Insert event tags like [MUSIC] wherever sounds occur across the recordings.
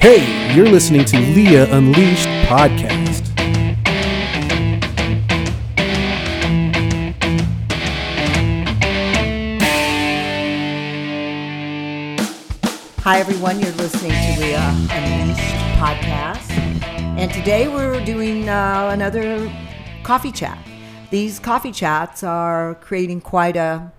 Hey, you're listening to Leah Unleashed podcast. Hi, everyone. You're listening to Leah Unleashed podcast. And today we're doing uh, another coffee chat. These coffee chats are creating quite a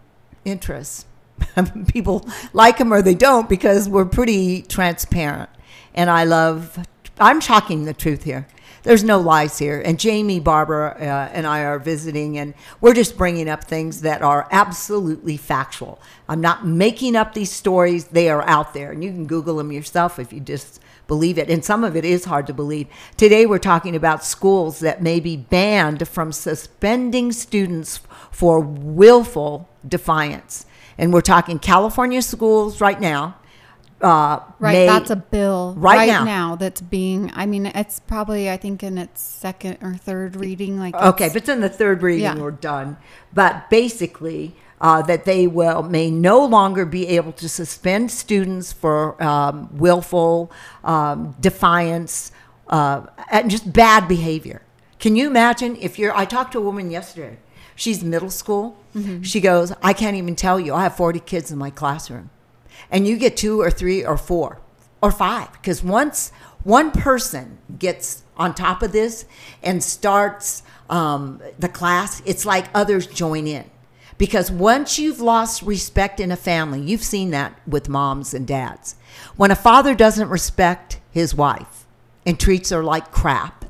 interest. [LAUGHS] People like them or they don't because we're pretty transparent. And I love, I'm talking the truth here. There's no lies here. And Jamie, Barbara, uh, and I are visiting, and we're just bringing up things that are absolutely factual. I'm not making up these stories, they are out there. And you can Google them yourself if you just believe it. And some of it is hard to believe. Today, we're talking about schools that may be banned from suspending students for willful defiance. And we're talking California schools right now. Uh, Right, may- that's a bill Right now. that's being. I mean, it's probably I think in its second or third reading. Like Okay, but it's in the third reading Yeah. we're done. But basically, uh, that they will may no longer be able to suspend students for um, willful um, defiance uh, and just bad behavior. Can you imagine if you're? I talked to a woman yesterday. She's middle school. She goes, I can't even tell you. I have 40 kids in my classroom, and you get two or three or four or five because once one person gets on top of this and starts um, the class, it's like others join in. Because once you've lost respect in a family, you've seen that with moms and dads. When a father doesn't respect his wife and treats her like crap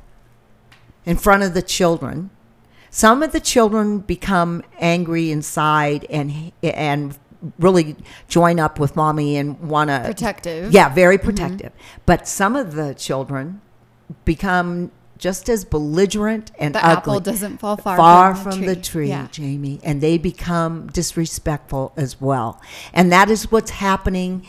in front of the children, some of the children become angry inside and and really join up with mommy and want to Protective. Yeah, very mm-hmm. protective. But some of the children become just as belligerent and The ugly. apple doesn't fall far far from the from the tree. tree, Yeah. Jamie, and they become disrespectful as well. And that is what's happening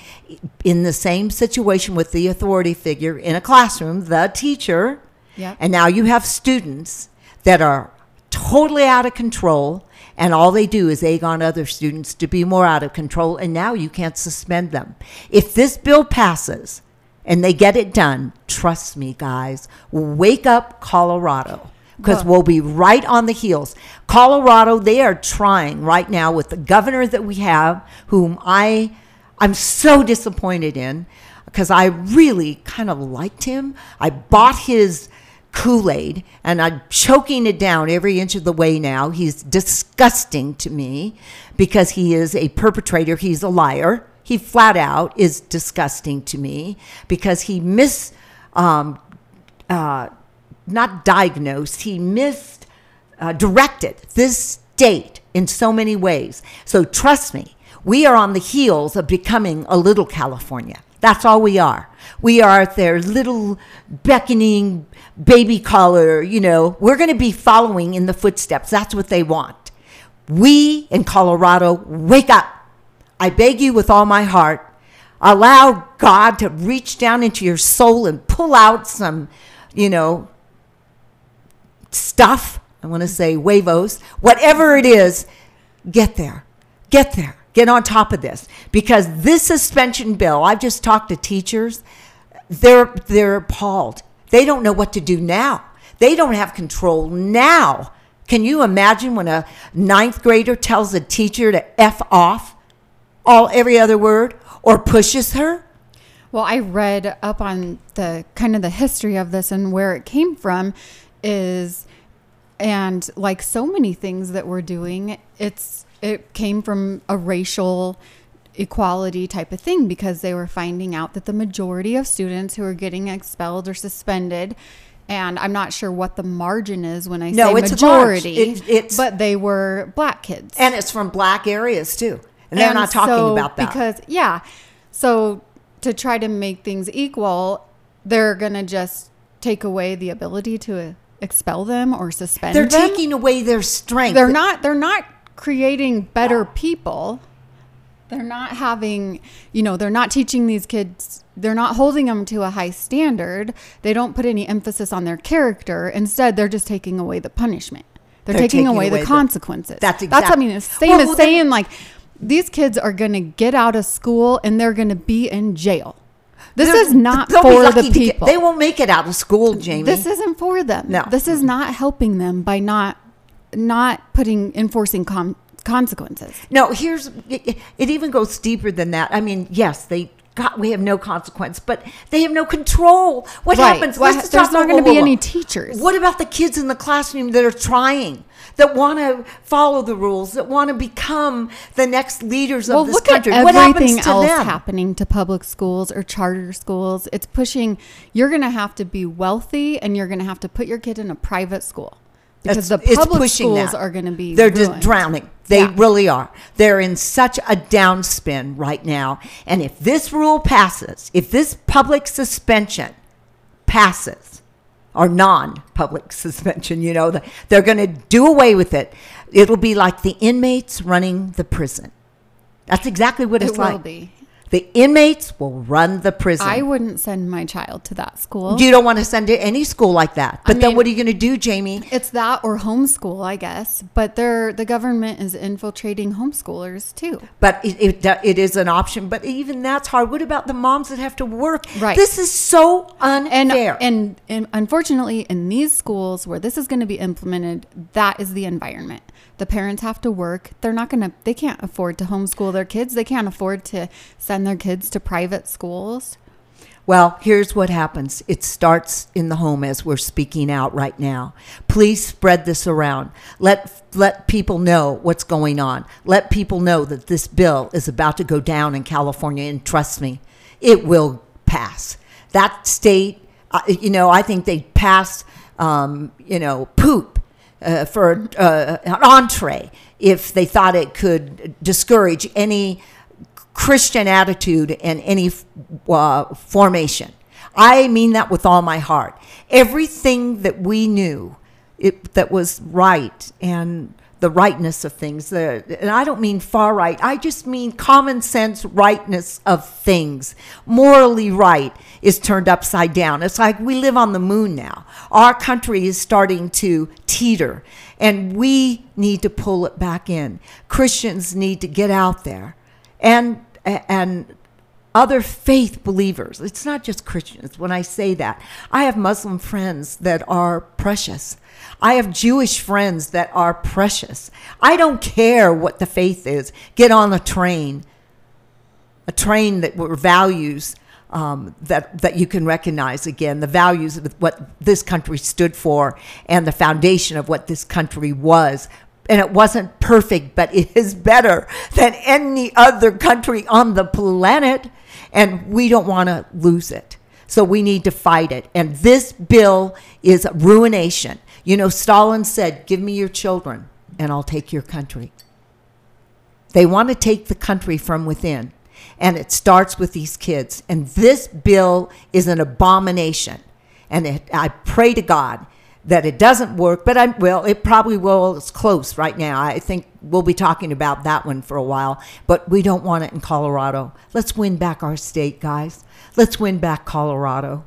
in the same situation with the authority figure in a classroom, the teacher. Yep. And now you have students that are totally out of control, and all they do is egg on other students to be more out of control, and now you can't suspend them. If this bill passes and they get it done, trust me, guys, wake up Colorado. Because Well- we'll be right on the heels. Colorado, they are trying right now with the governor that we have, whom I, I'm so disappointed in, because I really kind of liked him. I bought his Kool Aid and I'm choking it down every inch of the way now. He's disgusting to me because he is a perpetrator, he's a liar. He flat out is disgusting to me because he mis, um, uh, not diagnosed, he missed uh, directed this state in so many ways. So trust me, we are on the heels of becoming a little California. That's all we are. We are their little beckoning baby collar, you know. We're going to be following in the footsteps. That's what they want. We in Colorado, wake up. I beg you with all my heart. Allow God to reach down into your soul and pull out some, you know, stuff. I want to say huevos, whatever it is, get there. Get there. Get on top of this. Because this suspension bill, I've just talked to teachers, they're they're appalled. They don't know what to do now. They don't have control now. Can you imagine when a ninth grader tells a teacher to F off all every other word or pushes her? Well, I read up on the kind of the history of this and where it came from is and like so many things that we're doing, it's it came from a racial equality type of thing because they were finding out that the majority of students who are getting expelled or suspended and I'm not sure what the margin is when I No, say it's majority, It- it's- but they were black kids. And it's from black areas too. And they're And not talking so, about that. because yeah so to try to make things equal they're gonna just take away the ability to expel them or suspend them. they're taking away their strength. they're not they're not creating better people they're not having you know they're not teaching these kids they're not holding them to a high standard they don't put any emphasis on their character instead they're just taking away the punishment they're, They're taking, taking away, away the the- consequences That's that's i mean it's same Well, as then- saying like these kids are going to get out of school and they're going to be in jail. This is not for the to get- people. they won't make it out of school, Jamie. This isn't for them. No. This is mm-hmm. not helping them by not not putting enforcing com- consequences. No, here's it, it even goes deeper than that. I mean, yes, they got we have no consequence, but they have no control. What Right. happens? Let's there's not gonna be whoa. any teachers. What about the kids in the classroom that are trying, that want to follow the rules, that want to become the next leaders of Well, this look country? at what happens to else them? happening to public schools or charter schools. It's pushing. You're going to have to be wealthy, and you're going to have to put your kid in a private school because It's- the public schools that. are going to be. They're just drowning. They Yeah. really are. They're in such a downspin right now. And if this rule passes, if this public suspension passes, or non public [LAUGHS] suspension, you know, the- they're going to do away with it. It'll be like the inmates running the prison. That's exactly what it's It like. be. The inmates will run the prison. I wouldn't send my child to that school. you don't want to send it to any school like that. But then mean- what are you going to do, Jamie? It's that or homeschool, I guess. But they're the government is infiltrating homeschoolers too. But it, it, it is an option. But even that's hard. What about the moms that have to work? Right. This is so And, unfair. and and unfortunately, in these schools where this is going to be implemented, that is the environment. The parents have to work. They're not going to. They can't afford to homeschool their kids. They can't afford to send their kids to private schools. well, here's what happens. It starts in the home as we're speaking out right now. Please spread this around. Let let people know what's going on. Let people know that this bill is about to go down in California. And trust me, it will pass. That state, uh, you know, I think they passed, um, you know, poop uh, for uh, an entree if they thought it could discourage any Christian attitude and any uh, formation. I mean that with all my heart. Everything that we knew it, that was right and the rightness of things, the, and I don't mean far right, I just mean common sense rightness of things, morally right, is turned upside down. It's like we live on the moon now. Our country is starting to teeter, and we need to pull it back in. Christians need to get out there and and other faith believers. It's not just Christians when I say that. I have Muslim friends that are precious. I have Jewish friends that are precious. I don't care what the faith is. Get on a train, a train that values um, that that you can recognize again, the values of what this country stood for and the foundation of what this country was. And it wasn't perfect, but it is better than any other country on the planet. And we don't want to lose it. So we need to fight it. And this bill is ruination. You know, Stalin said, Give me your children, and I'll take your country. They want to take the country from within. And it starts with these kids. And this bill is an abomination. And it, I pray to God that it doesn't work, but I well, it probably will. It's close right now. I think we'll be talking about that one for a while, but we don't want it in Colorado. Let's win back our state, guys. Let's win back Colorado.